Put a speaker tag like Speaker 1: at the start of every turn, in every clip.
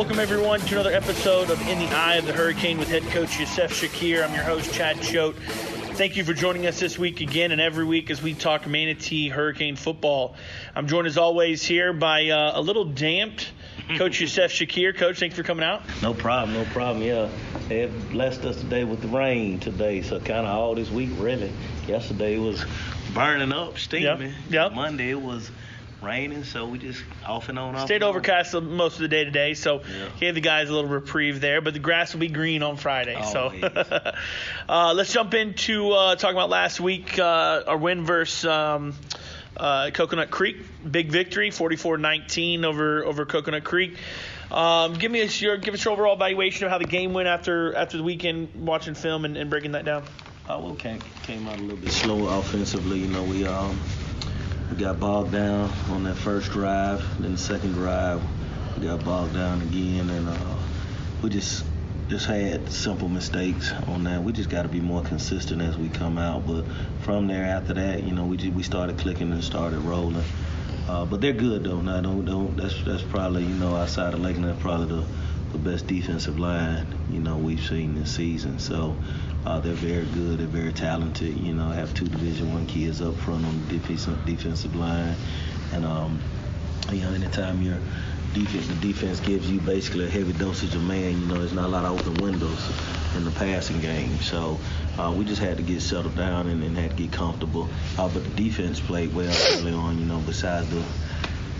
Speaker 1: Welcome, everyone, to another episode of In the Eye of the Hurricane with head coach Yusuf Shakir. I'm your host, Chad Choate. Thank you for joining us this week again and every week as we talk Manatee Hurricane football. I'm joined, as always, here by uh, a little damped Coach Yusuf Shakir. Coach, thanks for coming out.
Speaker 2: No problem, no problem. Yeah, have blessed us today with the rain today, so kind of all this week, really. Yesterday was burning up, steaming.
Speaker 1: Yep, yep.
Speaker 2: Monday it was raining, so we just off and on. Off
Speaker 1: Stayed
Speaker 2: and on.
Speaker 1: overcast most of the day today, so
Speaker 2: Yeah.
Speaker 1: gave the guys a little reprieve there. But the grass will be green on Friday. So uh, let's jump into uh, talking about last week, uh, our win versus um, uh, Coconut Creek. Big victory, 44-19 over over Coconut Creek. Um, give me a, your give us your overall evaluation of how the game went after after the weekend, watching film and, and breaking that down.
Speaker 2: Uh, well, came, came out a little bit slow offensively. You know, we um we got bogged down on that first drive. Then the second drive, we got bogged down again, and uh, we just just had simple mistakes on that. We just got to be more consistent as we come out. But from there, after that, you know, we just, we started clicking and started rolling. Uh, but they're good though. Now, don't don't that's that's probably you know outside of Lakeland, probably the the best defensive line you know we've seen this season. So uh, they're very good. They're very talented. You know, have two Division One kids up front on the defensive defensive line, and um, you know, anytime your defense the defense gives you basically a heavy dosage of man, you know, there's not a lot of open windows in the passing game. So uh, we just had to get settled down and, and had to get comfortable. Uh, but the defense played well early on. You know, besides the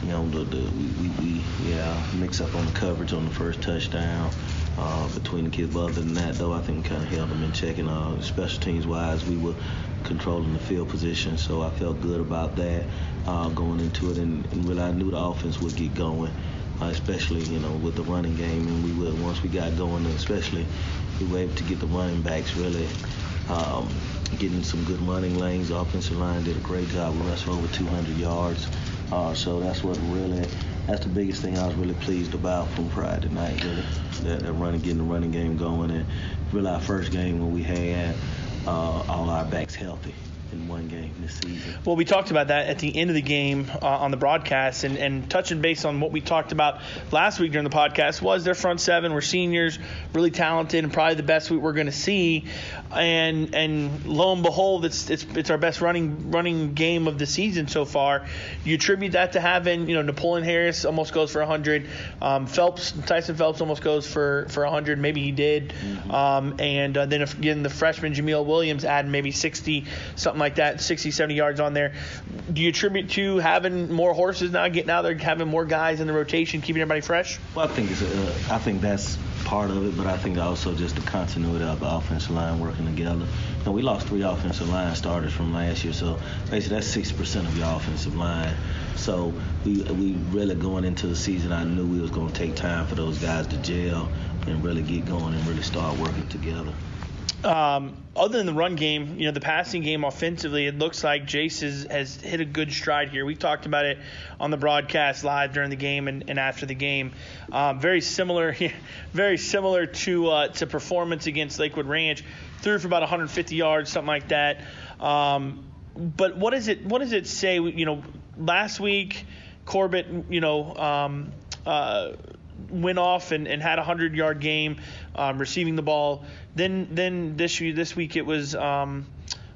Speaker 2: you know, the, the we, we, yeah mix up on the coverage on the first touchdown uh, between the kids. But other than that, though, I think we kind of held them in check. And uh, special teams wise, we were controlling the field position, so I felt good about that uh, going into it. And, and really, I knew the offense would get going, uh, especially you know with the running game. And we would once we got going, especially we were able to get the running backs really. Um, getting some good running lanes. The offensive line did a great job. We rushed for over 200 yards. Uh, so that's what really, that's the biggest thing I was really pleased about from Friday night, really. That, that running, getting the running game going. And really our first game when we had uh, all our backs healthy in one game this season.
Speaker 1: Well, we talked about that at the end of the game uh, on the broadcast, and, and touching base on what we talked about last week during the podcast was their front seven were seniors, really talented, and probably the best we we're going to see. And and lo and behold, it's, it's it's our best running running game of the season so far. You attribute that to having you know Napoleon Harris almost goes for 100, um, Phelps Tyson Phelps almost goes for for 100, maybe he did, um, and uh, then again the freshman Jameel Williams adding maybe 60 something like that, 60 70 yards on there. Do you attribute to having more horses now, getting out there, having more guys in the rotation, keeping everybody fresh?
Speaker 2: Well, I think it's uh, I think that's part of it, but I think also just the continuity of the offensive line working together. You we lost three offensive line starters from last year, so basically that's six percent of your offensive line. So we we really going into the season, I knew we was going to take time for those guys to gel and really get going and really start working together.
Speaker 1: Um, other than the run game, you know, the passing game offensively, it looks like Jace has, has hit a good stride here. We talked about it on the broadcast live during the game and, and after the game. Um, very similar, very similar to uh, to performance against Lakewood Ranch. Threw for about 150 yards, something like that. Um, but what does it what does it say? You know, last week Corbett, you know, um, uh, went off and, and had a hundred yard game, um, receiving the ball. Then then this this week it was um,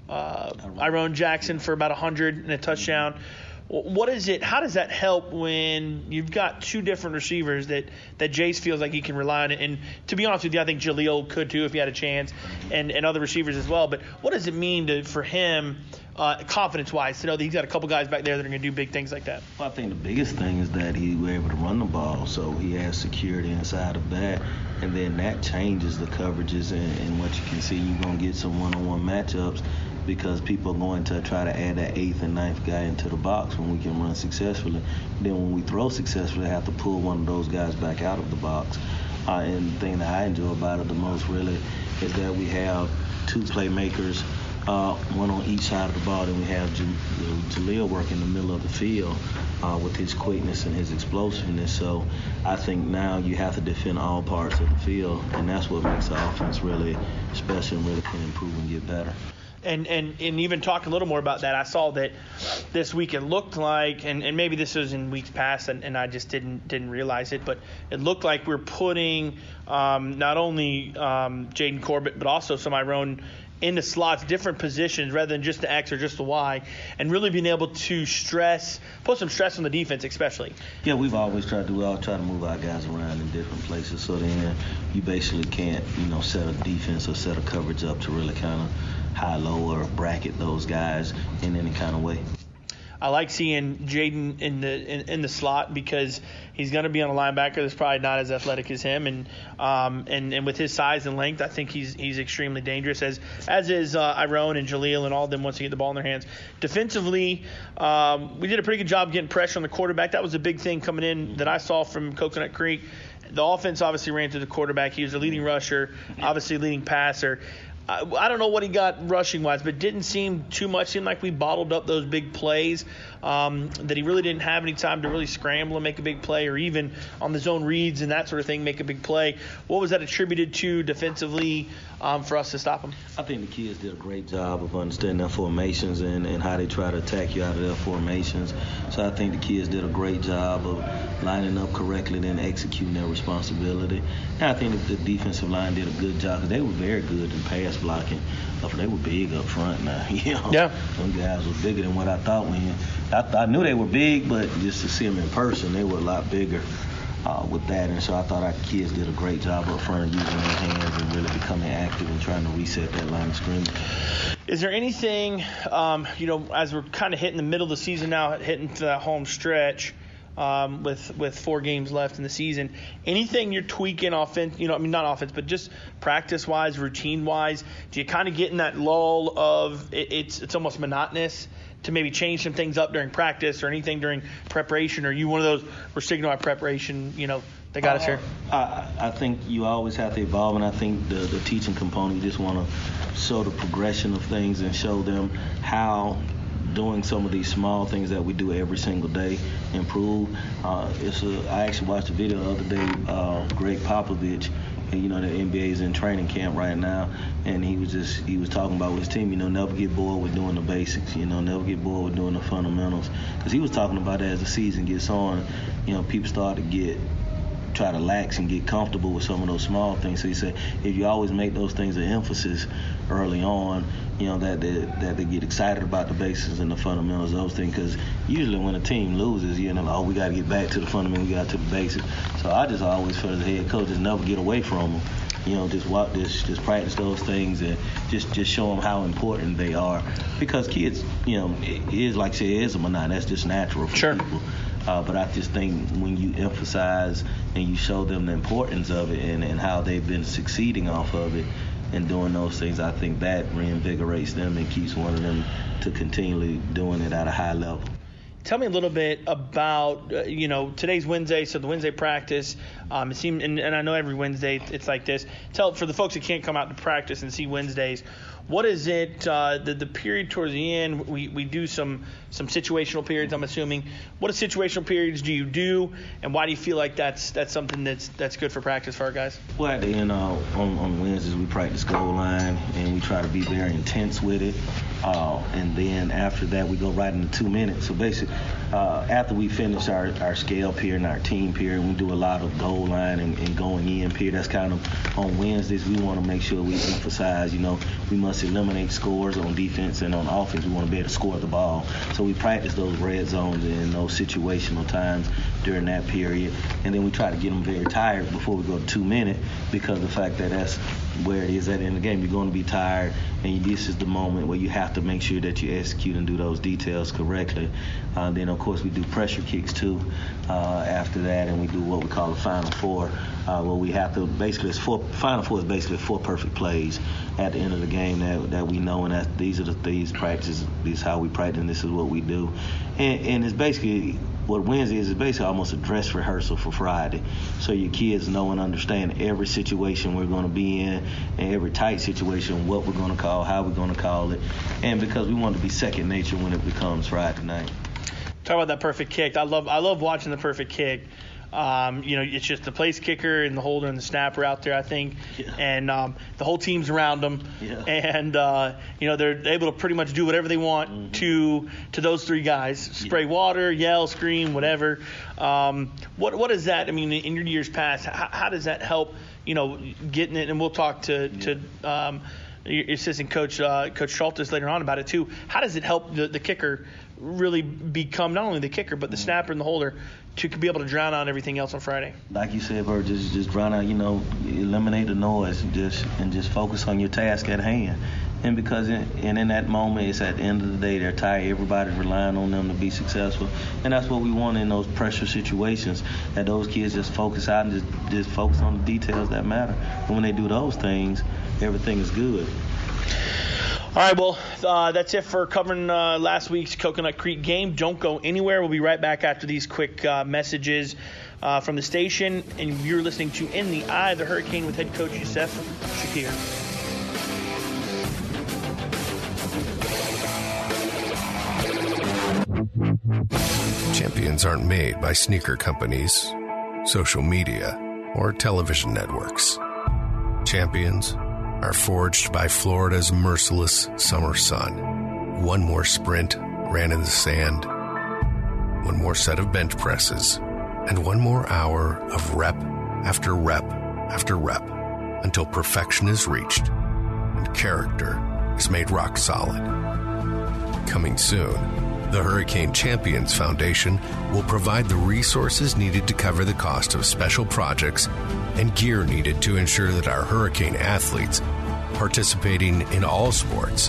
Speaker 1: uh, Iron Jackson for about a hundred and a touchdown. What is it? How does that help when you've got two different receivers that that Jace feels like he can rely on? And to be honest with you, I think Jaleel could too if he had a chance, and and other receivers as well. But what does it mean to for him uh, confidence wise to know that he's got a couple guys back there that are going to do big things like that?
Speaker 2: Well, I think the biggest thing is that he was able to run the ball, so he has security inside of that, and then that changes the coverages and, and what you can see. You're gonna get some one-on-one matchups because people are going to try to add that eighth and ninth guy into the box when we can run successfully. Then when we throw successfully, have to pull one of those guys back out of the box. Uh, and the thing that I enjoy about it the most really is that we have two playmakers, uh, one on each side of the ball. Then we have Jaleel work in the middle of the field uh, with his quickness and his explosiveness. So I think now you have to defend all parts of the field, and that's what makes the offense really special and really can improve and get better
Speaker 1: and and and even talk a little more about that. I saw that this week it looked like, and, and maybe this was in weeks past, and, and I just didn't didn't realize it, but it looked like we're putting um, not only um, Jaden Corbett, but also some Into slots, different positions rather than just the X or just the Y, and really being able to stress, put some stress on the defense, especially.
Speaker 2: Yeah, we've always tried to. We all try to move our guys around in different places, so then you basically can't, you know, set a defense or set a coverage up to really kind of high low or bracket those guys in any kind of way.
Speaker 1: I like seeing Jaden in the in, in, the slot because he's going to be on a linebacker that's probably not as athletic as him, and um, and and with his size and length, I think he's he's extremely dangerous. As as is uh, Iron and Jaleel and all of them once they get the ball in their hands. Defensively, um, we did a pretty good job getting pressure on the quarterback. That was a big thing coming in that I saw from Coconut Creek. The offense obviously ran through the quarterback. He was the leading rusher, obviously leading passer. I, I don't know what he got rushing wise, but didn't seem too much. Seemed like we bottled up those big plays. Um, that he really didn't have any time to really scramble and make a big play, or even on the zone reads and that sort of thing make a big play. What was that attributed to defensively um, for us to stop him?
Speaker 2: I think the kids did a great job of understanding their formations and, and how they try to attack you out of their formations. So I think the kids did a great job of lining up correctly and executing their responsibility. And I think the defensive line did a good job because they were very good in pass blocking. They were big up front now. You know,
Speaker 1: yeah.
Speaker 2: Some guys were bigger than what I thought when I, I knew they were big, but just to see them in person, they were a lot bigger. Uh, with that. And so I thought our kids did a great job up front using their hands and really becoming active and trying to reset that line of scrimmage.
Speaker 1: Is there anything, um, you know, as we're kind of hitting the middle of the season now, hitting to that home stretch, um, with with four games left in the season. Anything you're tweaking offense, you know, I mean not offense, but just practice wise, routine wise, do you kind of get in that lull of it, it's it's almost monotonous to maybe change some things up during practice or anything during preparation? Or are you one of those we're sticking to our preparation, you know, they got uh, us here?
Speaker 2: I, I think you always have to evolve, and I think the the teaching component you just want to show the progression of things and show them how doing some of these small things that we do every single day improve. Uh, it's a, I actually watched a video the other day. Uh, Gregg Popovich, you know the NBA is in training camp right now, and he was just he was talking about with his team. You know, never get bored with doing the basics. You know, never get bored with doing the fundamentals. Because he was talking about as the season gets on, you know, people start to get try to lax and get comfortable with some of those small things. So he said if you always make those things an emphasis early on, you know that they, that they get excited about the basics and the fundamentals of those things. Because usually when a team loses, you know, oh we got to get back to the fundamentals, we got to the basics. So I just always felt as a head coach just never get away from them. You know, just walk, just just practice those things and just just show them how important they are. Because kids, you know, it is like I said, it is a monotony. That's just natural for
Speaker 1: sure.
Speaker 2: people. Uh, but I just think when you emphasize and you show them the importance of it and, and how they've been succeeding off of it and doing those things, I think that reinvigorates them and keeps one of them to continually doing it at a high level.
Speaker 1: Tell me a little bit about, uh, you know, today's Wednesday, so the Wednesday practice. Um, it seemed, and, and I know every Wednesday it's like this. Tell for the folks that can't come out to practice and see Wednesdays, what is it? Uh, the the period towards the end, we, we do some some situational periods. I'm assuming. What are situational periods do you do, and why do you feel like that's that's something that's that's good for practice for our guys?
Speaker 2: Well, at the end uh, on on Wednesdays we practice goal line, and we try to be very intense with it. Uh, and then after that we go right into two minutes. So basically, uh, after we finish our, our scale period and our team period, we do a lot of goal line and, and going in period. That's kind of on Wednesdays. We want to make sure we emphasize, you know, we must eliminate scores on defense and on offense. We want to be able to score the ball. So we practice those red zones and those situational times during that period. And then we try to get them very tired before we go to two minute because the fact that that's where it is at of the game. You're going to be tired, and this is the moment where you have to make sure that you execute and do those details correctly. Uh, then, of course, we do pressure kicks too uh, after that, and we do what we call the final four, uh, where we have to basically it's four. Final four is basically four perfect plays at the end of the game that, that we know, and that these are the these practices, this is how we practice, and this is what we do, and, and it's basically what Wednesday is is basically almost a dress rehearsal for Friday. So your kids know and understand every situation we're going to be in and every tight situation, what we're going to call, how we're going to call it. And because we want to be second nature when it becomes Friday night.
Speaker 1: Talk about that perfect kick. I love I love watching the perfect kick. Um, you know, it's just the place kicker and the holder and the snapper out there, I think,
Speaker 2: Yeah.
Speaker 1: and um, the whole team's around them,
Speaker 2: Yeah.
Speaker 1: and uh, you know they're able to pretty much do whatever they want
Speaker 2: Mm-hmm.
Speaker 1: to to those three guys: spray water, yell, scream, whatever. Um, what what is that? I mean, in your years past, how, how does that help? You know, getting it, and we'll talk to to. Um, your assistant coach, uh, Coach Schultes, later on about it too. How does it help the, the kicker really become not only the kicker but the snapper and the holder to be able to drown out everything else on Friday?
Speaker 2: Like you said, Bert, just just drown out, you know, eliminate the noise and just and just focus on your task at hand. And because in, and in that moment, it's at the end of the day, they're tired. Everybody's relying on them to be successful, and that's what we want in those pressure situations. That those kids just focus out and just just focus on the details that matter. And when they do those things, everything is good.
Speaker 1: All right, well, uh, that's it for covering uh, last week's Coconut Creek game. Don't go anywhere. We'll be right back after these quick uh, messages uh, from the station. And you're listening to In the Eye of the Hurricane with head coach Yusuf Shakir.
Speaker 3: Champions aren't made by sneaker companies, social media, or television networks. Champions are forged by Florida's merciless summer sun. One more sprint ran in the sand, one more set of bench presses, and one more hour of rep after rep after rep until perfection is reached and character is made rock solid. Coming soon, the Hurricane Champions Foundation will provide the resources needed to cover the cost of special projects and gear needed to ensure that our hurricane athletes participating in all sports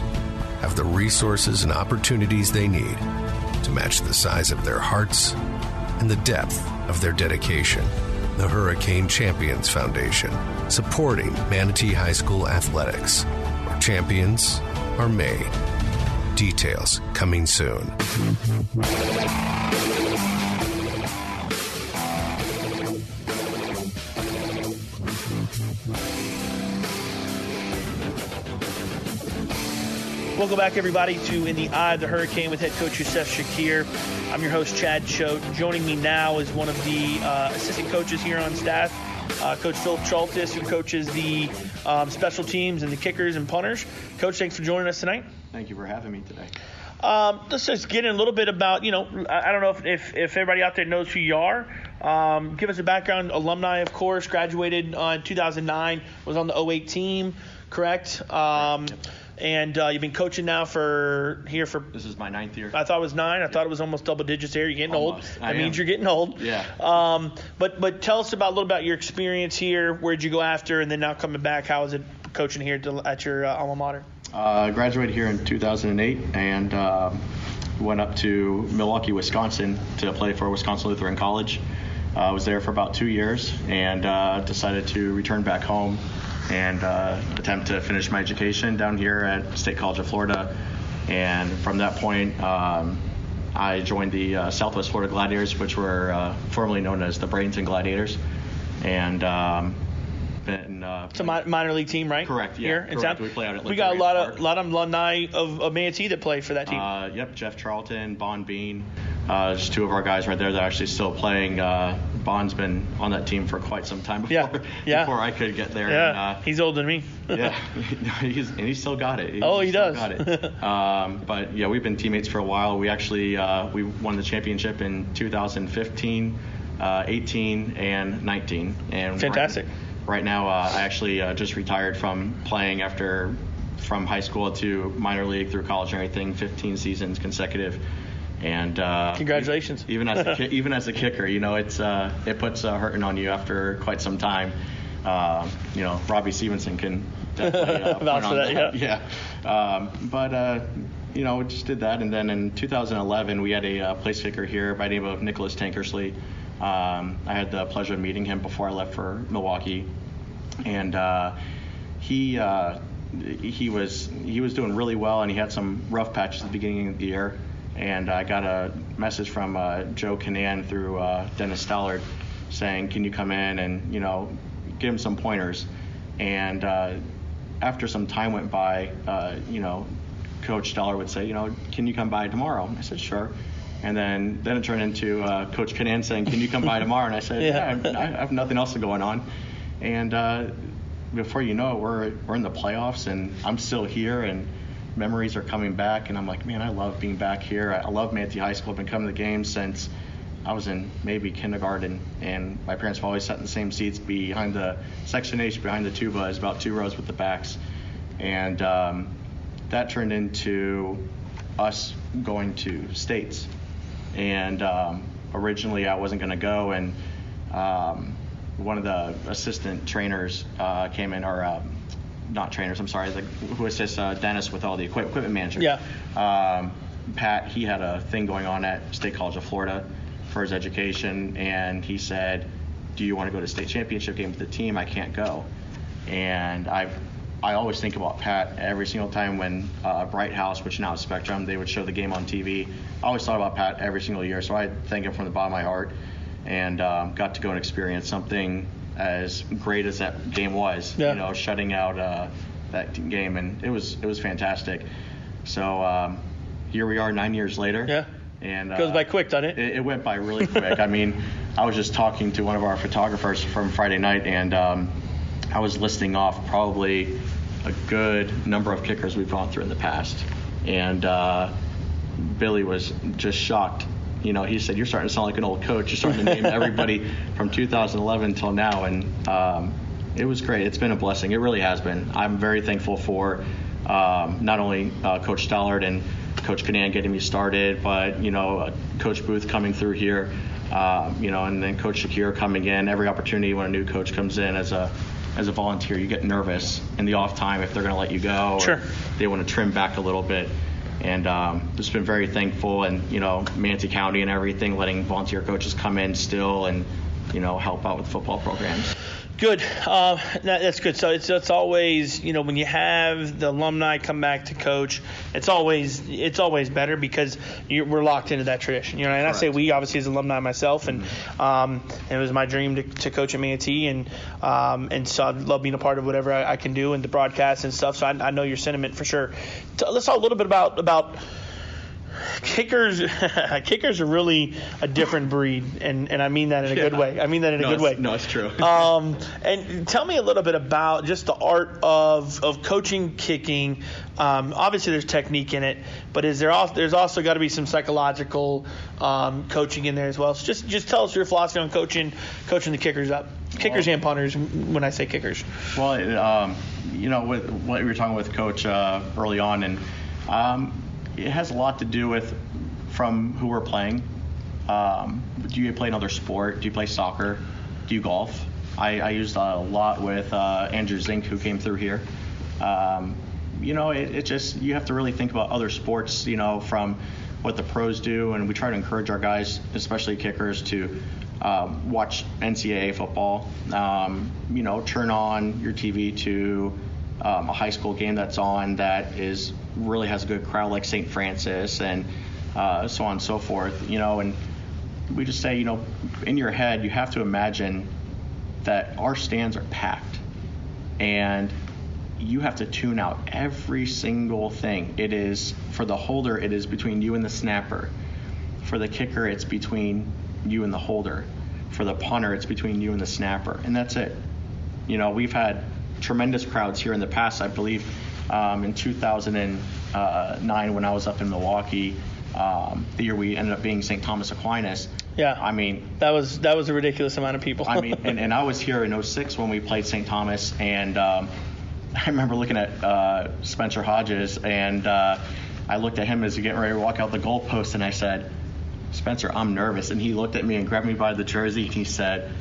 Speaker 3: have the resources and opportunities they need to match the size of their hearts and the depth of their dedication. The Hurricane Champions Foundation, supporting Manatee High School athletics, where champions are made. Details coming soon.
Speaker 1: Welcome back, everybody, to In the Eye of the Hurricane with head coach Yusuf Shakir. I'm your host, Chad Choate. Joining me now is one of the uh, assistant coaches here on staff, uh, Coach Philip Schultes, who coaches the um, special teams and the kickers and punters. Coach, thanks for joining us tonight.
Speaker 4: Thank you for having me today.
Speaker 1: Um, let's just get in a little bit about, you know, I don't know if, if, if everybody out there knows who you are. Um, give us a background. Alumni, of course, graduated uh, in 2009, was on the 08 team, correct? Um, and uh, you've been coaching now for here for.
Speaker 4: This is my ninth year.
Speaker 1: I thought it was nine. I thought it was almost double digits there. You're getting
Speaker 4: Almost.
Speaker 1: old.
Speaker 4: I
Speaker 1: That means
Speaker 4: am.
Speaker 1: you're getting old.
Speaker 4: Yeah.
Speaker 1: Um, but but tell us about a little about your experience here. Where'd you go after, and then now coming back? How is it coaching here to, at your uh, alma mater?
Speaker 4: Uh, I graduated here in 2008 and um, went up to Milwaukee, Wisconsin to play for Wisconsin Lutheran College. Uh, I was there for about two years and uh, decided to return back home and uh, attempt to finish my education down here at State College of Florida. And from that point, um, I joined the uh, Southwest Florida Gladiators, which were uh, formerly known as the Bradenton Gladiators. And um, been, uh,
Speaker 1: It's a mi- minor league team, right?
Speaker 4: Correct, yeah,
Speaker 1: Here in
Speaker 4: correct.
Speaker 1: South-
Speaker 4: We play out at
Speaker 1: We got a lot of lot of alumni of, of Manatee that play for that team.
Speaker 4: Uh, yep, Jeff Charlton, Bond Bean, uh, just two of our guys right there that are actually still playing. Bond's been on that team for quite some time before,
Speaker 1: Yeah, yeah.
Speaker 4: before I could get there.
Speaker 1: yeah,
Speaker 4: And, uh,
Speaker 1: he's older than me.
Speaker 4: yeah, he's, and he still got it.
Speaker 1: Oh, he does.
Speaker 4: Got it. um, but yeah, we've been teammates for a while. We actually uh, we won the championship in 2015, uh, 18, and 19. And
Speaker 1: Fantastic.
Speaker 4: Right, right now, uh, I actually uh, just retired from playing after from high school to minor league through college and everything, 15 seasons consecutive. And uh,
Speaker 1: Congratulations.
Speaker 4: Even as a even as a kicker, you know, it's uh, it puts uh, hurting on you after quite some time. uh, you know, Robbie Stevenson can definitely uh,
Speaker 1: Vouch
Speaker 4: put
Speaker 1: for
Speaker 4: on
Speaker 1: that,
Speaker 4: yeah. Um, but uh, you know, we just did that, and then in 2011 we had a uh, place kicker here by the name of Nicholas Tankersley. Um, I had the pleasure of meeting him before I left for Milwaukee, and uh, he uh, he was he was doing really well, and he had some rough patches at the beginning of the year. And I got a message from uh, Joe Kinnan through uh, Dennis Stallard saying, "Can you come in and you know give him some pointers?" And uh, after some time went by, uh, you know, Coach Stallard would say, "You know, can you come by tomorrow?" I said, "Sure." And then then it turned into uh, Coach Kinnan saying, "Can you come by tomorrow?" And I said,
Speaker 1: Yeah.
Speaker 4: "Yeah, I, I have nothing else going on." And uh, before you know it, we're we're in the playoffs, and I'm still here, and memories are coming back, and I'm like, man, I love being back here. I, love Manatee High School. I've been coming to the games since I was in maybe kindergarten, and my parents have always sat in the same seats behind the section H, behind the tuba, is about two rows with the backs, and um, that turned into us going to states. And um, originally, I wasn't going to go, and um, one of the assistant trainers uh, came in, or um, not trainers, I'm sorry, the, who assists uh, Dennis with all the equip, equipment manager.
Speaker 1: Yeah.
Speaker 4: Um, Pat, he had a thing going on at State College of Florida for his education, and he said, "Do you want to go to state championship game with the team? I can't go." And I, I always think about Pat every single time when uh, Bright House, which now is Spectrum, they would show the game on TV. I always thought about Pat every single year, so I thank him from the bottom of my heart, and um, got to go and experience something as great as that game was.
Speaker 1: Yeah.
Speaker 4: You know, shutting out uh, that game, and it was it was fantastic. So um, here we are, nine years later.
Speaker 1: Yeah.
Speaker 4: And
Speaker 1: Goes
Speaker 4: uh,
Speaker 1: by quick, doesn't it?
Speaker 4: it, it went by really quick. I mean, I was just talking to one of our photographers from Friday night, and um, I was listing off probably a good number of kickers we've gone through in the past. And uh, Billy was just shocked. You know, he said, "You're starting to sound like an old coach. You're starting to name everybody from 2011 until now." And um, it was great. It's been a blessing. It really has been. I'm very thankful for um, not only uh, Coach Stallard and Coach Kinnan getting me started, but you know, uh, Coach Booth coming through here, um, you know, and then Coach Shakir coming in. Every opportunity when a new coach comes in as a as a volunteer, you get nervous in the off time if they're going to let you go. or
Speaker 1: Sure.
Speaker 4: They want to trim back a little bit. And um, just been very thankful, and you know, Manatee County and everything, letting volunteer coaches come in still and you know help out with football programs.
Speaker 1: Good. Uh, that, that's good. So it's it's always you know when you have the alumni come back to coach, it's always it's always better because you're, we're locked into that tradition. You know, and I say we obviously as alumni myself, and um, it was my dream to, to coach at Manatee, and um, and so I love being a part of whatever I, I can do and the broadcast and stuff. So I, I know your sentiment for sure. So let's talk a little bit about about kickers kickers are really a different breed and, and I mean that in a good way. I mean that in a good way.
Speaker 4: no, it's true.
Speaker 1: um, and tell me a little bit about just the art of, of coaching kicking. Um, obviously, there's technique in it, but is there also there's also got to be some psychological um, coaching in there as well. So just just tell us your philosophy on coaching coaching the kickers up, kickers
Speaker 4: Well-
Speaker 1: and punters. When I say kickers,
Speaker 4: Well, um, you know, with what we were talking with Coach uh, early on, and um, it has a lot to do with from who we're playing. Um, do you play another sport? Do you play soccer? Do you golf? I, I used a lot with uh, Andrew Zink, who came through here. Um, you know, it, it just you have to really think about other sports. You know, from what the pros do, and we try to encourage our guys, especially kickers, to um, watch NCAA football. Um, you know, turn on your TV to um, a high school game that's on that is really has a good crowd, like St. Francis and uh, so on and so forth. You know, and we just say, you know, in your head, you have to imagine that our stands are packed, and you have to tune out every single thing. It is for the holder, it is between you and the snapper. For the kicker, it's between you and the holder. For the punter, it's between you and the snapper, and that's it. You know, we've had tremendous crowds here in the past. I believe um, in 2009 when I was up in Milwaukee, um, the year we ended up being St. Thomas Aquinas.
Speaker 1: Yeah.
Speaker 4: I mean,
Speaker 1: that was that was a ridiculous amount of people.
Speaker 4: I mean, and, and I was here in 06 when we played St. Thomas, and um, I remember looking at uh, Spencer Hodges, and uh, I looked at him as he getting ready to walk out the goalpost, and I said, Spencer, I'm nervous. And he looked at me and grabbed me by the jersey, and he said,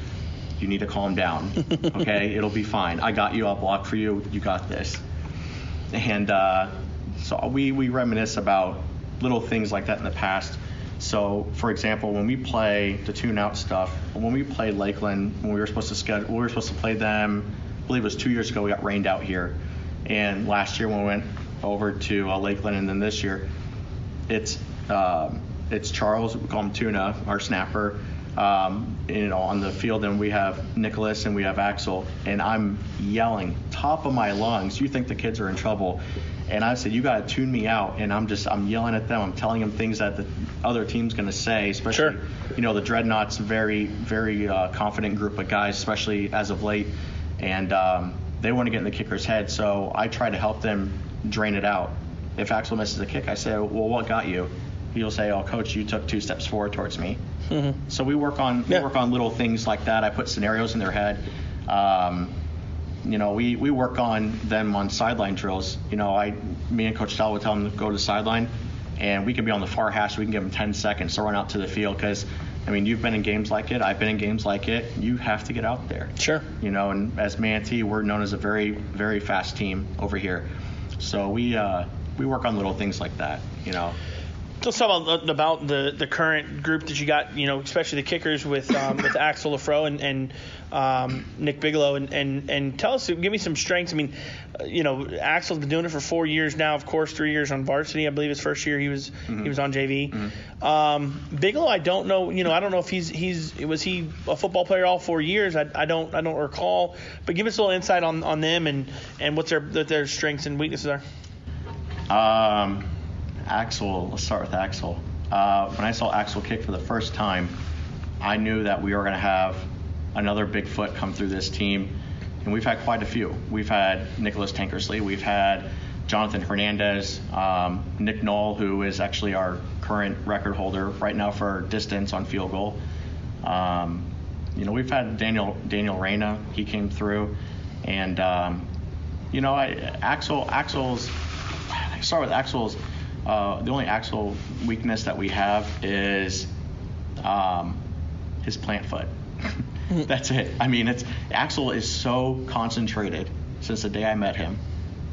Speaker 4: You need to calm down. Okay, it'll be fine. I got you. I'll block for you. You got this. And uh, so we we reminisce about little things like that in the past. So, for example, when we play the tune-out stuff, when we played Lakeland, when we were supposed to schedule, we were supposed to play them. I believe it was two years ago. We got rained out here, and last year when we went over to uh, Lakeland, and then this year, it's um, it's Charles, we call him Tuna, our snapper. Um, you know, on the field, and we have Nicholas and we have Axel, and I'm yelling top of my lungs. You think the kids are in trouble? And I said, you got to tune me out. And I'm just, I'm yelling at them. I'm telling them things that the other team's going to say, especially,
Speaker 1: Sure.
Speaker 4: you know, the Dreadnaughts, very, very uh, confident group of guys, especially as of late. And um, they want to get in the kicker's head. So I try to help them drain it out. If Axel misses a kick, I say, well, what got you? He'll say, oh, coach, you took two steps forward towards me. So we work on
Speaker 1: Yeah.
Speaker 4: we work on little things like that. I put scenarios in their head. Um, you know, we, we work on them on sideline drills. You know, I me and Coach Stahl would tell them to go to the sideline, and we can be on the far hash. We can give them 10 seconds to run out to the field because, I mean, you've been in games like it. I've been in games like it. You have to get out there.
Speaker 1: Sure.
Speaker 4: You know, and as Manatee, we're known as a very very fast team over here. So we uh, we work on little things like that. You know.
Speaker 1: Let's talk about, about the, the current group that you got, you know, especially the kickers with um, with Axel Lafro and, and um, Nick Bigelow, and, and, and tell us, give me some strengths. I mean, uh, you know, Axel's been doing it for four years now. Of course, three years on varsity. I believe his first year he was he was on JV. Um, Bigelow, I don't know, you know, I don't know if he's he's was he a football player all four years. I, I don't I don't recall, but give us a little insight on, on them and and what's their what their strengths and weaknesses are.
Speaker 4: Um, Axel, let's start with Axel. Uh, when I saw Axel kick for the first time, I knew that we were going to have another big foot come through this team, and we've had quite a few. We've had Nicholas Tankersley, we've had Jonathan Hernandez, um, Nick Knoll, who is actually our current record holder right now for distance on field goal. Um, you know, we've had Daniel Daniel Reyna, he came through, and um, you know, I, Axel Axel's. I start with Axel's. Uh, the only Axel weakness that we have is um, his plant foot. That's it. I mean, it's Axel is so concentrated since the day I met him.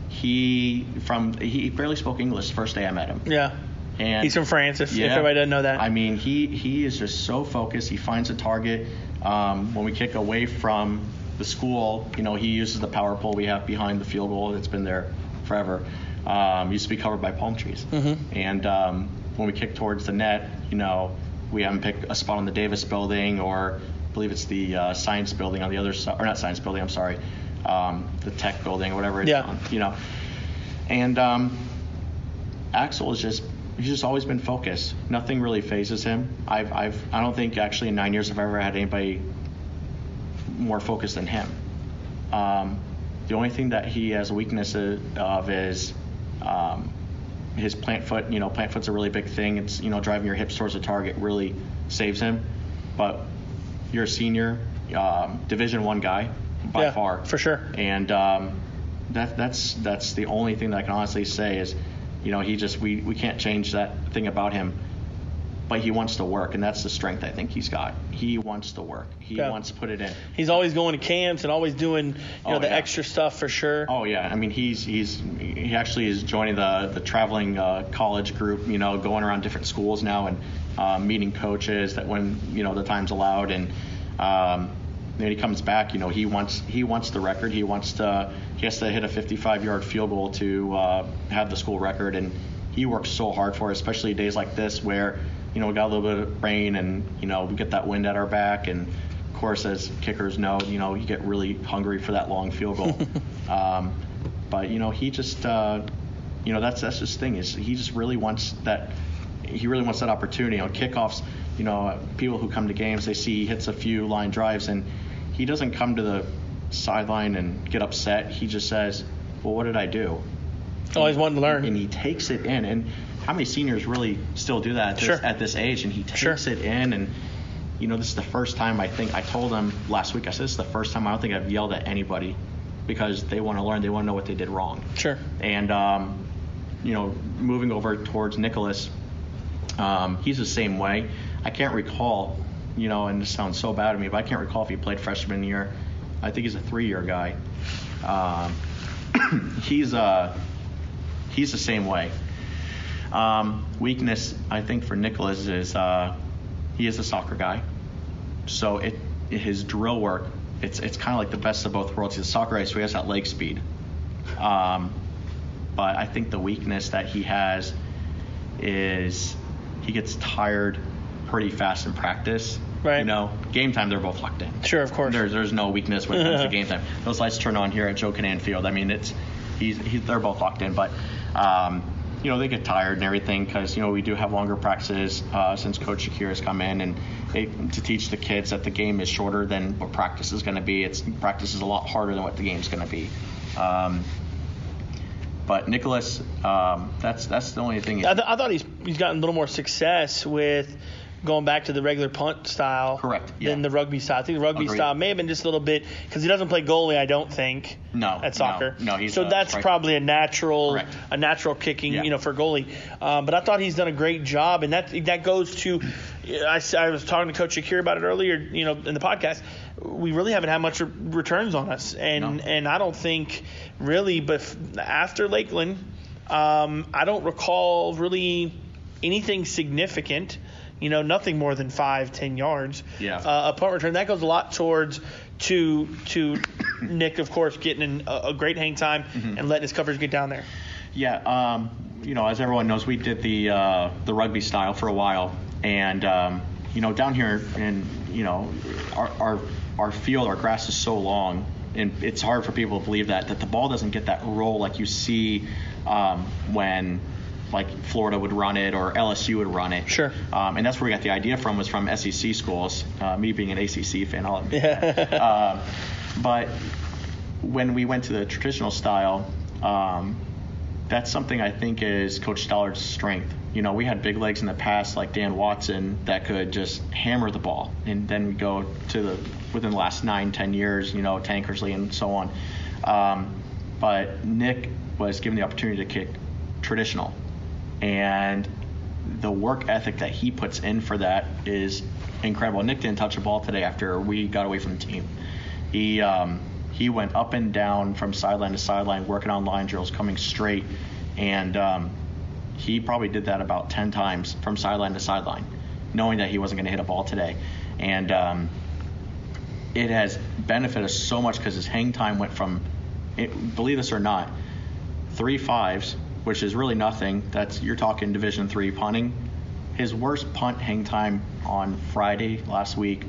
Speaker 4: He from he barely spoke English the first day I met him.
Speaker 1: Yeah,
Speaker 4: And
Speaker 1: he's from France. If, if
Speaker 4: yeah.
Speaker 1: everybody doesn't know that.
Speaker 4: I mean, he he is just so focused. He finds a target. Um, when we kick away from the school, you know, he uses the power pole we have behind the field goal. It's been there forever. Um, used to be covered by palm trees.
Speaker 1: Mm-hmm.
Speaker 4: And um, when we kick towards the net, you know, we haven't picked a spot on the Davis building or I believe it's the uh, science building on the other side, or not science building. I'm sorry, um, the tech building or whatever it's
Speaker 1: Yeah.
Speaker 4: on. You know, and um, Axel is just he's just always been focused. Nothing really phases him. I've I've I don't think actually in nine years I've ever had anybody more focused than him. Um, the only thing that he has a weakness of is um, his plant foot. You know, plant foot's a really big thing. It's you know driving your hips towards the target really saves him. But you're a senior, um, Division One guy by
Speaker 1: Yeah,
Speaker 4: far
Speaker 1: for sure.
Speaker 4: and um, that that's that's the only thing that I can honestly say is, you know, he just we we can't change that thing about him, but he wants to work, and that's the strength I think he's got. He wants to work. He
Speaker 1: Yeah.
Speaker 4: wants to put it in.
Speaker 1: He's always going to camps and always doing you know
Speaker 4: Oh,
Speaker 1: the
Speaker 4: yeah.
Speaker 1: extra stuff for sure.
Speaker 4: Oh yeah, I mean he's he's he actually is joining the the traveling uh, college group. You know, going around different schools now and uh, meeting coaches that when you know the time's allowed and. Um, then he comes back. You know, he wants he wants the record. He wants to he has to hit a 55-yard field goal to uh, have the school record, and he works so hard for it, especially days like this where you know we got a little bit of rain and you know we get that wind at our back, and of course as kickers know, you know you get really hungry for that long field goal. um, but you know he just uh, you know that's that's his thing is he just really wants that he really wants that opportunity on kickoffs. You know, people who come to games, they see he hits a few line drives, and he doesn't come to the sideline and get upset. He just says, "Well, what did I do?"
Speaker 1: always wanting to learn.
Speaker 4: And he takes it in. And how many seniors really still do that at this,
Speaker 1: Sure.
Speaker 4: at this age? And he takes
Speaker 1: Sure.
Speaker 4: it in. And you know, this is the first time I think I told him last week. I said this is the first time I don't think I've yelled at anybody because they want to learn. They want to know what they did wrong.
Speaker 1: Sure.
Speaker 4: And um, you know, moving over towards Nicholas, um, he's the same way. I can't recall you know, and this sounds so bad to me, but I can't recall if he played freshman year. I think he's a three-year guy. Um, he's uh, he's the same way. Um, weakness, I think, for Nicholas is uh, he is a soccer guy, so it his drill work. It's it's kind of like the best of both worlds. He's a soccer guy, so he has that leg speed. Um, but I think the weakness that he has is he gets tired pretty fast in practice.
Speaker 1: Right.
Speaker 4: You know, game time they're both locked in.
Speaker 1: Sure, of course.
Speaker 4: There's there's no weakness when it comes to game time. Those lights turn on here at Joe Kinnan Field. I mean, it's he's, he's they're both locked in, but um, you know they get tired and everything because you know we do have longer practices uh, since Coach Shakir has come in and it, to teach the kids that the game is shorter than what practice is going to be. It's practice is a lot harder than what the game's going to be. Um, but Nicholas, um, that's that's the only thing.
Speaker 1: I, th- I thought he's he's gotten a little more success with going back to the regular punt style
Speaker 4: Correct, yeah.
Speaker 1: than the rugby style. I think the rugby
Speaker 4: Agreed.
Speaker 1: style may have been just a little bit because he doesn't play goalie. I don't think.
Speaker 4: No,
Speaker 1: at soccer.
Speaker 4: no, no, he's
Speaker 1: so that's
Speaker 4: striker.
Speaker 1: probably a natural
Speaker 4: Correct.
Speaker 1: a natural kicking
Speaker 4: Yeah.
Speaker 1: you know for goalie. Um, but I thought he's done a great job, and that that goes to. I was talking to Coach Shakir about it earlier, you know, in the podcast. We really haven't had much re- returns on us, and
Speaker 4: No.
Speaker 1: and I don't think really, but after Lakeland, um, I don't recall really anything significant. You know, nothing more than five, ten yards.
Speaker 4: Yeah.
Speaker 1: Uh, a punt return that goes a lot towards to to Nick, of course, getting a, a great hang time
Speaker 4: Mm-hmm.
Speaker 1: and letting his coverage get down there.
Speaker 4: Yeah, um, you know, as everyone knows, we did the uh, the rugby style for a while, and um, you know, down here, in you know, our, our our field, our grass is so long, and it's hard for people to believe that that the ball doesn't get that roll like you see um, when like Florida would run it or LSU would run it.
Speaker 1: Sure.
Speaker 4: Um, and that's where we got the idea from was from SEC schools. Uh, me being an ACC fan, I'll admit
Speaker 1: Yeah.
Speaker 4: Um, but when we went to the traditional style, um, that's something I think is Coach Stallard's strength. You know, we had big legs in the past like Dan Watson that could just hammer the ball, and then we go to the within the last nine, ten years, you know, Tankersley and so on. Um, but Nick was given the opportunity to kick traditional, and the work ethic that he puts in for that is incredible. Nick didn't touch a ball today after we got away from the team. He um, he went up and down from sideline to sideline, working on line drills, coming straight, and um, he probably did that about ten times from sideline to sideline, knowing that he wasn't going to hit a ball today, and um, it has benefited us so much because his hang time went from, it, believe this or not, three fives, which is really nothing. That's you're talking Division three punting. His worst punt hang time on Friday last week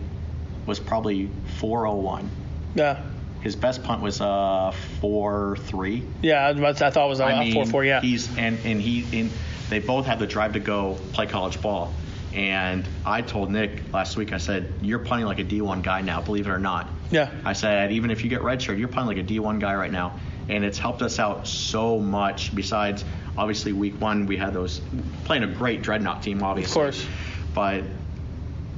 Speaker 4: was probably 401.
Speaker 1: Yeah.
Speaker 4: His best punt was uh 4-3.
Speaker 1: Yeah, I, I thought it was a
Speaker 4: I mean,
Speaker 1: four four. Yeah.
Speaker 4: He's and and he in they both have the drive to go play college ball. And I told Nick last week, I said, You're punting like a D1 guy now, believe it or not.
Speaker 1: Yeah.
Speaker 4: I said, even if you get redshirt, you're punting like a D1 guy right now. And it's helped us out so much. Besides, obviously, week one, we had those playing a great Dreadnaught team, obviously.
Speaker 1: Of course.
Speaker 4: But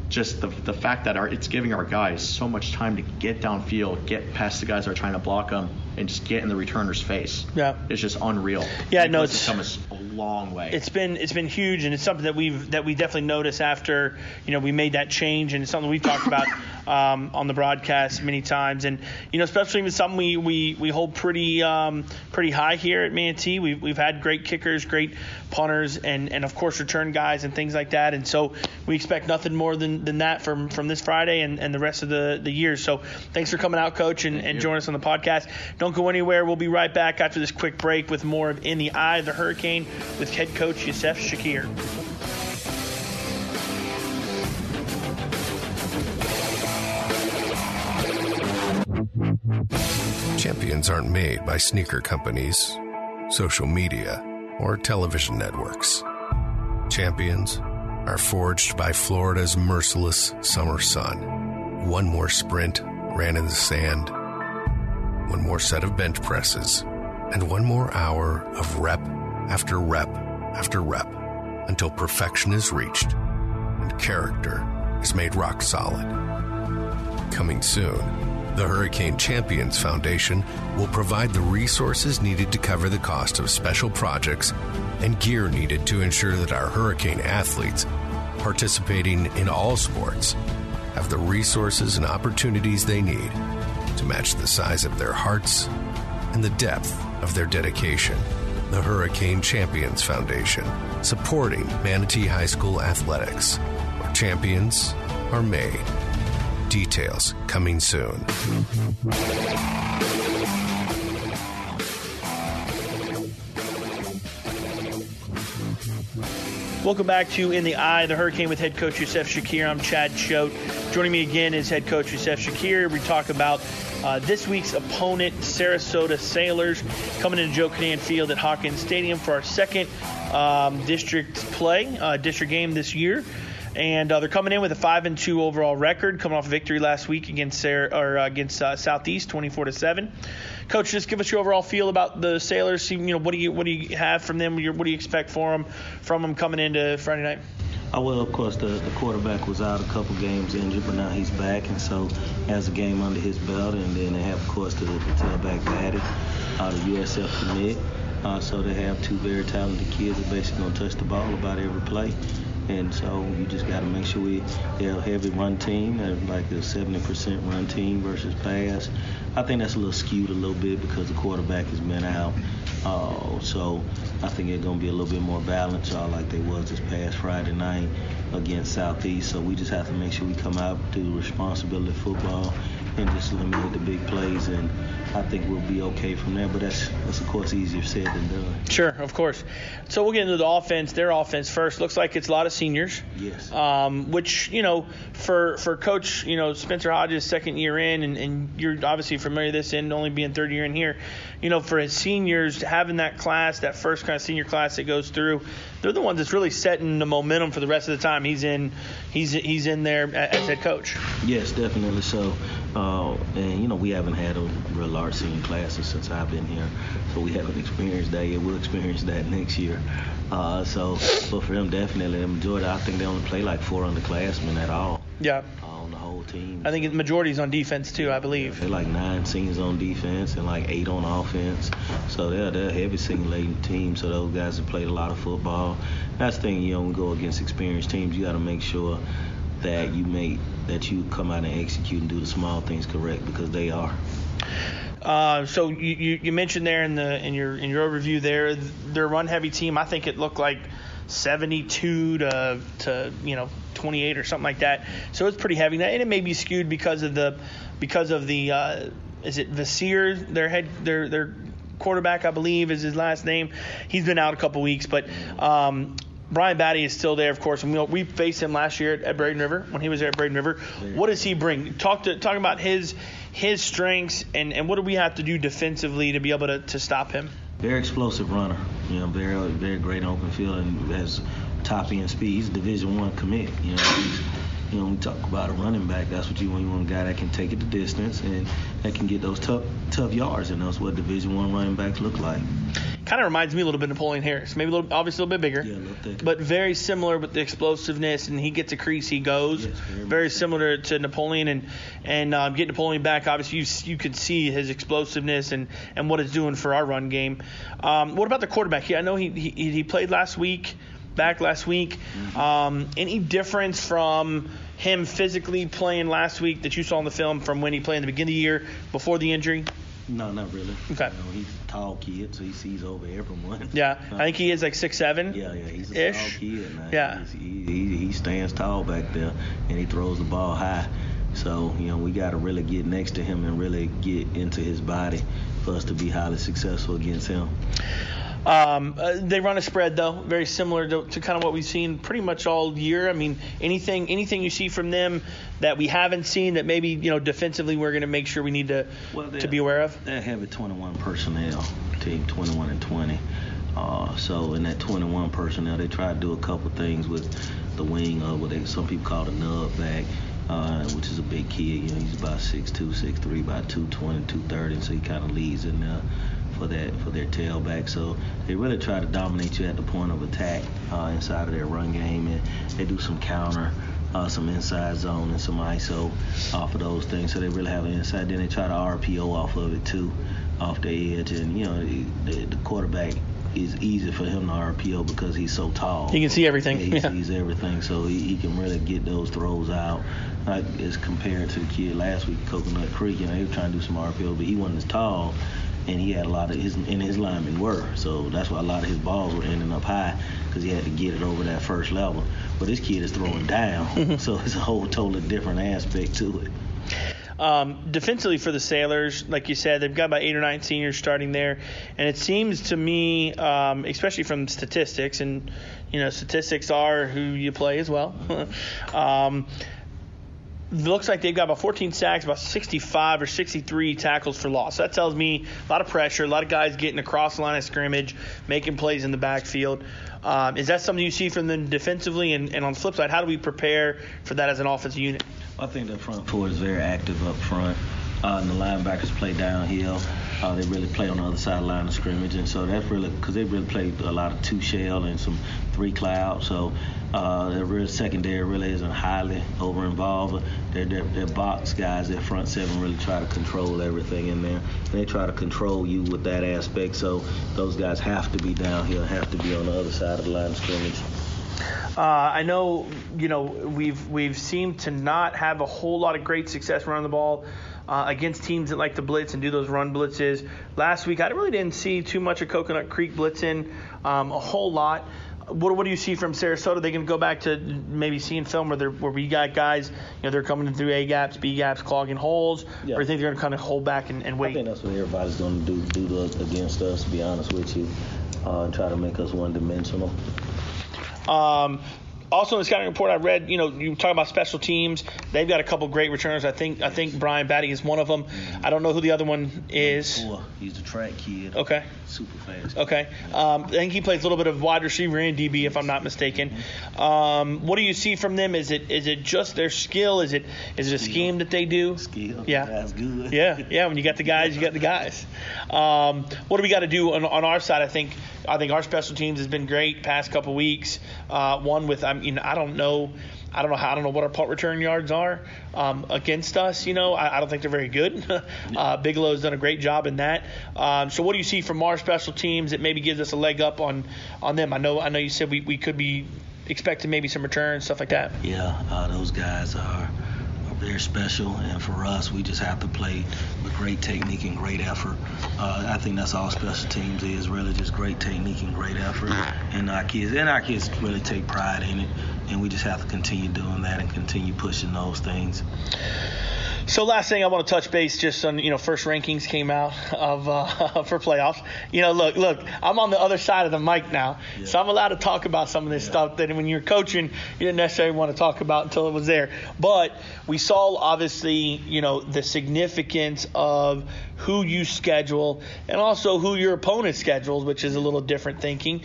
Speaker 4: just the, the fact that our, it's giving our guys so much time to get downfield, get past the guys that are trying to block them, and just get in the returner's face.
Speaker 1: Yeah.
Speaker 4: It's just unreal.
Speaker 1: Yeah, no, it's-
Speaker 4: come a, long way.
Speaker 1: it's been it's been huge, and it's something that we've that we definitely noticed after you know we made that change, and it's something we've talked about um, on the broadcast many times, and you know especially with something we we, we hold pretty um, pretty high here at Manatee. We've we've had great kickers, great punters, and and of course return guys and things like that, and so we expect nothing more than, than that from from this Friday and, and the rest of the the year. So thanks for coming out, Coach, and, and joining us on the podcast. Don't go anywhere. We'll be right back after this quick break with more of In the Eye of the Hurricane with head coach Yusuf Shakir.
Speaker 3: Champions aren't made by sneaker companies, social media, or television networks. Champions are forged by Florida's merciless summer sun. One more sprint ran in the sand, one more set of bench presses, and one more hour of rep after rep after rep until perfection is reached and character is made rock solid. Coming soon, the Hurricane Champions Foundation will provide the resources needed to cover the cost of special projects and gear needed to ensure that our hurricane athletes, participating in all sports, have the resources and opportunities they need to match the size of their hearts and the depth of their dedication. The Hurricane Champions Foundation, supporting Manatee High School athletics, where champions are made. Details coming soon.
Speaker 1: Welcome back to In the Eye, the Hurricane with head coach Yusuf Shakir. I'm Chad Choate. Joining me again is head coach Yusuf Shakir. We talk about uh, this week's opponent, Sarasota Sailors, coming into Joe Kinnan Field at Hawkins Stadium for our second um, district play, uh, district game this year. And uh, they're coming in with a five and two overall record, coming off a victory last week against Sarah, or uh, against uh, Southeast, 24 to seven. Coach, just give us your overall feel about the Sailors. You know, what do you what do you have from them? What do you expect for them from them coming into Friday night?
Speaker 2: Oh, well, of course, the, the quarterback was out a couple games injured, but now he's back, and so has a game under his belt. And then they have, of course, the, the tailback Batty out of USF commit. Uh, so they have two very talented kids that basically going to touch the ball about every play. And so you just got to make sure we they're a heavy run team, like a 70% run team versus pass. I think that's a little skewed a little bit because the quarterback has been out. Uh, so I think it's going to be a little bit more balanced, uh, like they was this past Friday night against Southeast. So we just have to make sure we come out, do responsibility football, and just eliminate the big plays. And I think we'll be okay from there. But that's, that's of course, easier said than done.
Speaker 1: Sure, of course. So we'll get into the offense, their offense first. Looks like it's a lot of seniors.
Speaker 2: Yes.
Speaker 1: Um, which, you know, for for Coach, you know, Spencer Hodges' second year in, and, and you're obviously familiar with this and only being third year in here, you know, for his seniors, having that class, that first kind of senior class that goes through, they're the ones that's really setting the momentum for the rest of the time he's in he's he's in there as head coach.
Speaker 2: Yes, definitely so. Uh, and you know we haven't had a real large senior classes since I've been here, so we haven't experienced that yet. We'll experience that next year. Uh, so, but for them, definitely the majority. I think they only play like four underclassmen at all.
Speaker 1: Yeah.
Speaker 2: On the whole team.
Speaker 1: I think the majority's on defense too. I believe.
Speaker 2: They're like nine seniors on defense and like eight on offense. So they're they're a heavy laden team. So those guys have played a lot of football. That's the thing. You don't go against experienced teams. You got to make sure that you make that you come out and execute and do the small things correct because they are.
Speaker 1: Uh, so you, you, you, mentioned there in the in your in your overview there their run heavy team. I think it looked like 72 to to you know 28 or something like that. So it's pretty heavy. And it may be skewed because of the because of the uh, is it Vasir their head their their quarterback I believe is his last name. He's been out a couple weeks, but um, Brian Batty is still there, of course, and we, we faced him last year at, at Braden River when he was there at Braden River. What does he bring? Talk to talk about his his strengths and, and what do we have to do defensively to be able to, to stop him?
Speaker 2: Very explosive runner, you know, very very great open field and has top end speed. He's a Division One commit, you know. You know, we talk about a running back, that's what you want. You want a guy that can take it the distance and that can get those tough tough yards, and that's what Division One running backs look like.
Speaker 1: Kind of reminds me a little bit of Napoleon Harris, maybe a little, obviously a little bit bigger,
Speaker 2: yeah, a little
Speaker 1: but very similar with the explosiveness. And he gets a crease, he goes.
Speaker 2: Yes, very,
Speaker 1: very similar to Napoleon, and and um, get Napoleon back. Obviously, you you could see his explosiveness and and what it's doing for our run game. Um, what about the quarterback? Yeah, I know he he, he played last week back last week.
Speaker 2: Mm-hmm.
Speaker 1: Um, any difference from him physically playing last week that you saw in the film from when he played in the beginning of the year before the injury?
Speaker 2: No, not really.
Speaker 1: Okay.
Speaker 2: You know, he's a tall kid, so he sees over everyone.
Speaker 1: Yeah, I think he is like six seven.
Speaker 2: Yeah, yeah, he's a
Speaker 1: ish.
Speaker 2: tall kid. Now.
Speaker 1: Yeah.
Speaker 2: He, he, he stands tall back there, and he throws the ball high. So, you know, we got to really get next to him and really get into his body for us to be highly successful against him.
Speaker 1: Um, uh, they run a spread though, very similar to, to, kind of what we've seen pretty much all year. I mean, anything anything you see from them that we haven't seen that maybe you know defensively we're going to make sure we need to
Speaker 2: well,
Speaker 1: to be aware of.
Speaker 2: They have a 21 personnel team, 21 and 20. Uh, so in that 21 personnel, they try to do a couple things with the wing of what they, some people call the nub back. Uh, which is a big kid. You know, he's about 6'2", 6'3", about 220, 230, so he kind of leads in there for that for their tailback. So they really try to dominate you at the point of attack uh, inside of their run game, and they do some counter. Uh, some inside zone and some ISO off of those things. So they really have an inside. Then they try to RPO off of it too, off the edge. And you know the, the quarterback it's easy for him to RPO because he's so tall.
Speaker 1: He can see everything.
Speaker 2: Yeah, he
Speaker 1: Yeah.
Speaker 2: sees everything, so he, he can really get those throws out. Like as compared to the kid last week, Coconut Creek, you know, he was trying to do some RPO, but he wasn't as tall, and he had a lot of his and his linemen were. So that's why a lot of his balls were ending up high because he had to get it over that first level. But this kid is throwing down, so it's a whole totally different aspect to it.
Speaker 1: Um, defensively for the Sailors, like you said, they've got about eight or nine seniors starting there, and it seems to me, um, especially from statistics, and you know, statistics are who you play as well. um, looks like they've got about 14 sacks, about 65 or 63 tackles for loss. That tells me a lot of pressure, a lot of guys getting across the line of scrimmage, making plays in the backfield. Um, is that something you see from them defensively? And, and on the flip side, how do we prepare for that as an offensive unit?
Speaker 2: I think the front four is very active up front. Uh, and the linebackers play downhill. Uh, they really play on the other side of the line of scrimmage, and so that's really because they really play a lot of two shell and some three cloud. So uh, their real secondary really isn't highly over involved. Their, their, their box guys, their front seven really try to control everything in there. They try to control you with that aspect. So those guys have to be downhill, have to be on the other side of the line of scrimmage.
Speaker 1: Uh, I know, you know, we've we've seemed to not have a whole lot of great success running the ball uh, against teams that like to blitz and do those run blitzes. Last week, I really didn't see too much of Coconut Creek blitzing um, a whole lot. What, what do you see from Sarasota? They going to go back to maybe seeing film where, where we got guys, you know, they're coming in through A gaps, B gaps, clogging holes,
Speaker 2: Yeah.
Speaker 1: or you think they're going to kind of hold back and, and
Speaker 2: I think that's what everybody's going to do, do to against us, to be honest with you, uh, and try to make us one-dimensional.
Speaker 1: Um, also in the scouting report, I read, you know, you talk about special teams. They've got a couple great returners. I think I think Brian Batty is one of them. I don't know who the other one is.
Speaker 2: He's a track kid.
Speaker 1: Okay.
Speaker 2: Super fast.
Speaker 1: Okay. Um, I think he plays a little bit of wide receiver and DB, if I'm not mistaken. Um, what do you see from them? Is it is it just their skill? Is it is it a scheme that they do?
Speaker 2: Skill.
Speaker 1: Yeah.
Speaker 2: That's good.
Speaker 1: Yeah, yeah. When you got the guys, you got the guys. Um, what do we got to do on, on our side? I think I think our special teams has been great past couple weeks. Uh, one with I mean I don't know. I don't know how I don't know what our punt return yards are um, against us. You know, I, I don't think they're very good. uh, Bigelow's done a great job in that. Um, so, what do you see from our special teams that maybe gives us a leg up on on them? I know I know you said we, we could be expecting maybe some returns stuff like that.
Speaker 2: Yeah, uh, those guys are, very special, and for us, we just have to play with great technique and great effort. Uh, I think that's all special teams is really just great technique and great effort, and our kids and our kids really take pride in it, and we just have to continue doing that and continue pushing those things.
Speaker 1: So last thing I want to touch base just on you know first rankings came out of uh, for playoffs. You know, look, look, I'm on the other side of the mic now, so I'm allowed to talk about some of this stuff that when you're coaching you didn't necessarily want to talk about until it was there. But we saw obviously you know the significance of who you schedule and also who your opponent schedules, which is a little different thinking.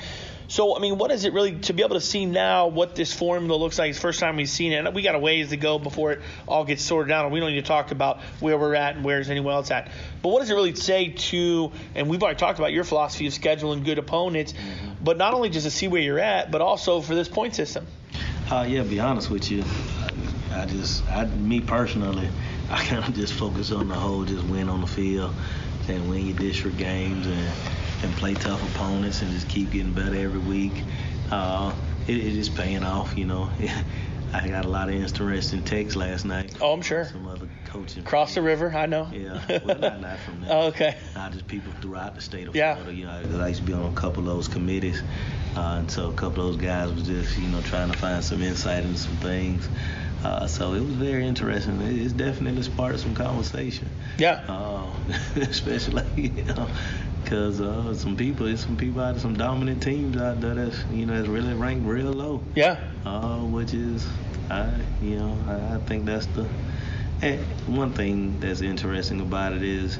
Speaker 1: So, I mean, what is it really to be able to see now what this formula looks like? It's the first time we've seen it. And we got a ways to go before it all gets sorted out. And we don't need to talk about where we're at and where's anyone else at. But what does it really say to, and we've already talked about your philosophy of scheduling good opponents, but not only just to see where you're at, but also for this point system?
Speaker 2: Uh, yeah, be honest with you, I, I just, I, me personally, I kind of just focus on the whole, just win on the field and win your district games and, and play tough opponents and just keep getting better every week. Uh, it, it is paying off, you know. I got a lot of interesting texts last night.
Speaker 1: Oh, I'm sure.
Speaker 2: Some other coaching.
Speaker 1: Cross the river, I know.
Speaker 2: Yeah, well, not, not from there.
Speaker 1: Oh, okay.
Speaker 2: Not just people throughout the state of
Speaker 1: Yeah.
Speaker 2: Florida. You know, I used to be on a couple of those committees, uh, and so a couple of those guys was just, you know, trying to find some insight into some things. Uh, so it was very interesting. It- It's definitely sparked some conversation.
Speaker 1: Yeah.
Speaker 2: Uh, especially, you know, because uh, some people, there's some people out some dominant teams out there that's, you know, that's really ranked real low
Speaker 1: Yeah.
Speaker 2: uh, which is, I, you know, I, I think that's the. And one thing that's interesting about it is,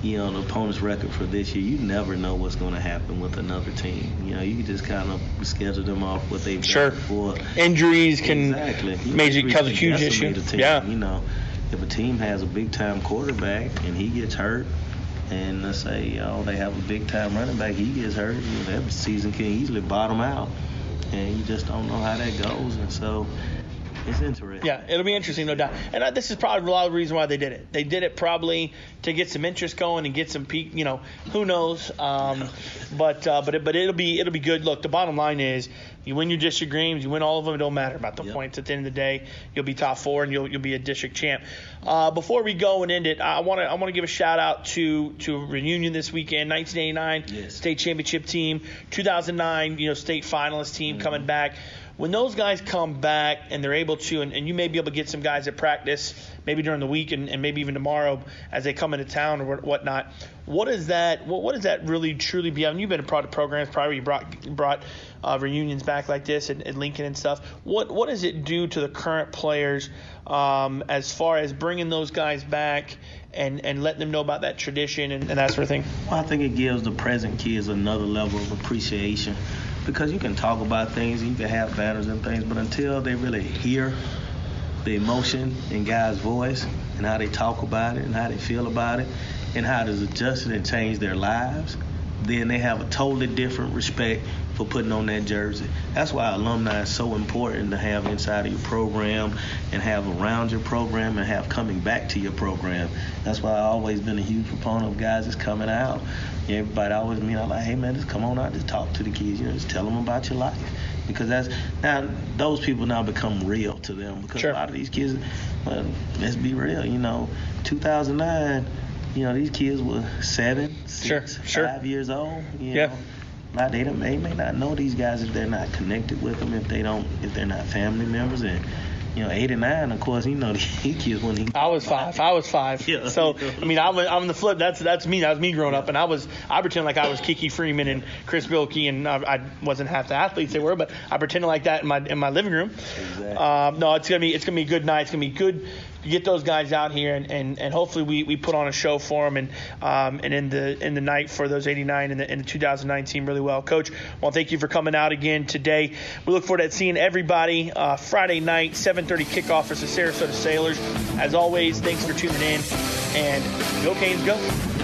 Speaker 2: you know, the opponent's record for this year. You never know what's going to happen with another team. You know, you can just kind of schedule them off what they've
Speaker 1: Sure.
Speaker 2: done before.
Speaker 1: Injuries can
Speaker 2: exactly.
Speaker 1: Major cause a huge issue.
Speaker 2: team,
Speaker 1: Yeah.
Speaker 2: You know, if a team has a big time quarterback and he gets hurt, and let's say oh they have a big time running back, he gets hurt, you know, that season can easily bottom out, and you just don't know how that goes. And so, it's interesting.
Speaker 1: Yeah, it'll be interesting, no doubt. And uh, this is probably a lot of the reason why they did it. They did it probably to get some interest going and get some peak. You know, who knows? Um, but uh, but it, but it'll be it'll be good. Look, the bottom line is you win your district games, you win all of them. It don't matter about the
Speaker 2: Yep.
Speaker 1: points. At the end of the day, you'll be top four and you'll you'll be a district champ. Uh, before we go and end it, I want to I want to give a shout out to to reunion this weekend, 1989
Speaker 2: Yes.
Speaker 1: state championship team, 2009 you know state finalist team coming back. When those guys come back and they're able to, and, and you may be able to get some guys at practice, maybe during the week and, and maybe even tomorrow as they come into town or what- whatnot. What is that? What, what does that really truly be? I mean, you've been in product programs probably. You brought brought uh, reunions back like this at Lincoln and stuff. What what does it do to the current players um, as far as bringing those guys back and, and letting them know about that tradition and, and that sort of thing?
Speaker 2: Well, I think it gives the present kids another level of appreciation because you can talk about things, you can have banners and things, but until they really hear the emotion in guys' voice and how they talk about it and how they feel about it and how it has adjusted and changed their lives, then they have a totally different respect for putting on that jersey. That's why alumni is so important to have inside of your program and have around your program and have coming back to your program. That's why I've always been a huge proponent of guys that's coming out. Everybody always mean I'm like, hey man, just come on out, just talk to the kids, you know, just tell them about your life. Because that's now those people now become real to them because
Speaker 1: Sure.
Speaker 2: a lot of these kids, well, let's be real, you know, 2009, you know, these kids were seven, six,
Speaker 1: sure.
Speaker 2: five years old. You
Speaker 1: Yeah.
Speaker 2: know. Now they don't, they may not know these guys if they're not connected with them, if they don't, if they're not family members, and you know, 89, of course, you know, these kids when he.
Speaker 1: I was five. I was five.
Speaker 2: Yeah.
Speaker 1: So I mean, I'm, I'm the flip. That's that's me. That was me growing up, and I was I pretend like I was Kiki Freeman and Chris Bilkey, and I, I wasn't half the athletes they were, but I pretended like that in my in my living room.
Speaker 2: Exactly.
Speaker 1: Um, no, it's gonna be it's gonna be a good night. It's gonna be good get those guys out here, and, and, and hopefully we, we put on a show for them, and um, and in the in the night for those 89 and the, and the 2009 team really well. Coach, well, thank you for coming out again today. We look forward to seeing everybody uh, Friday night, 7:30 kickoff for the Sarasota Sailors. As always, thanks for tuning in, and go Canes, go.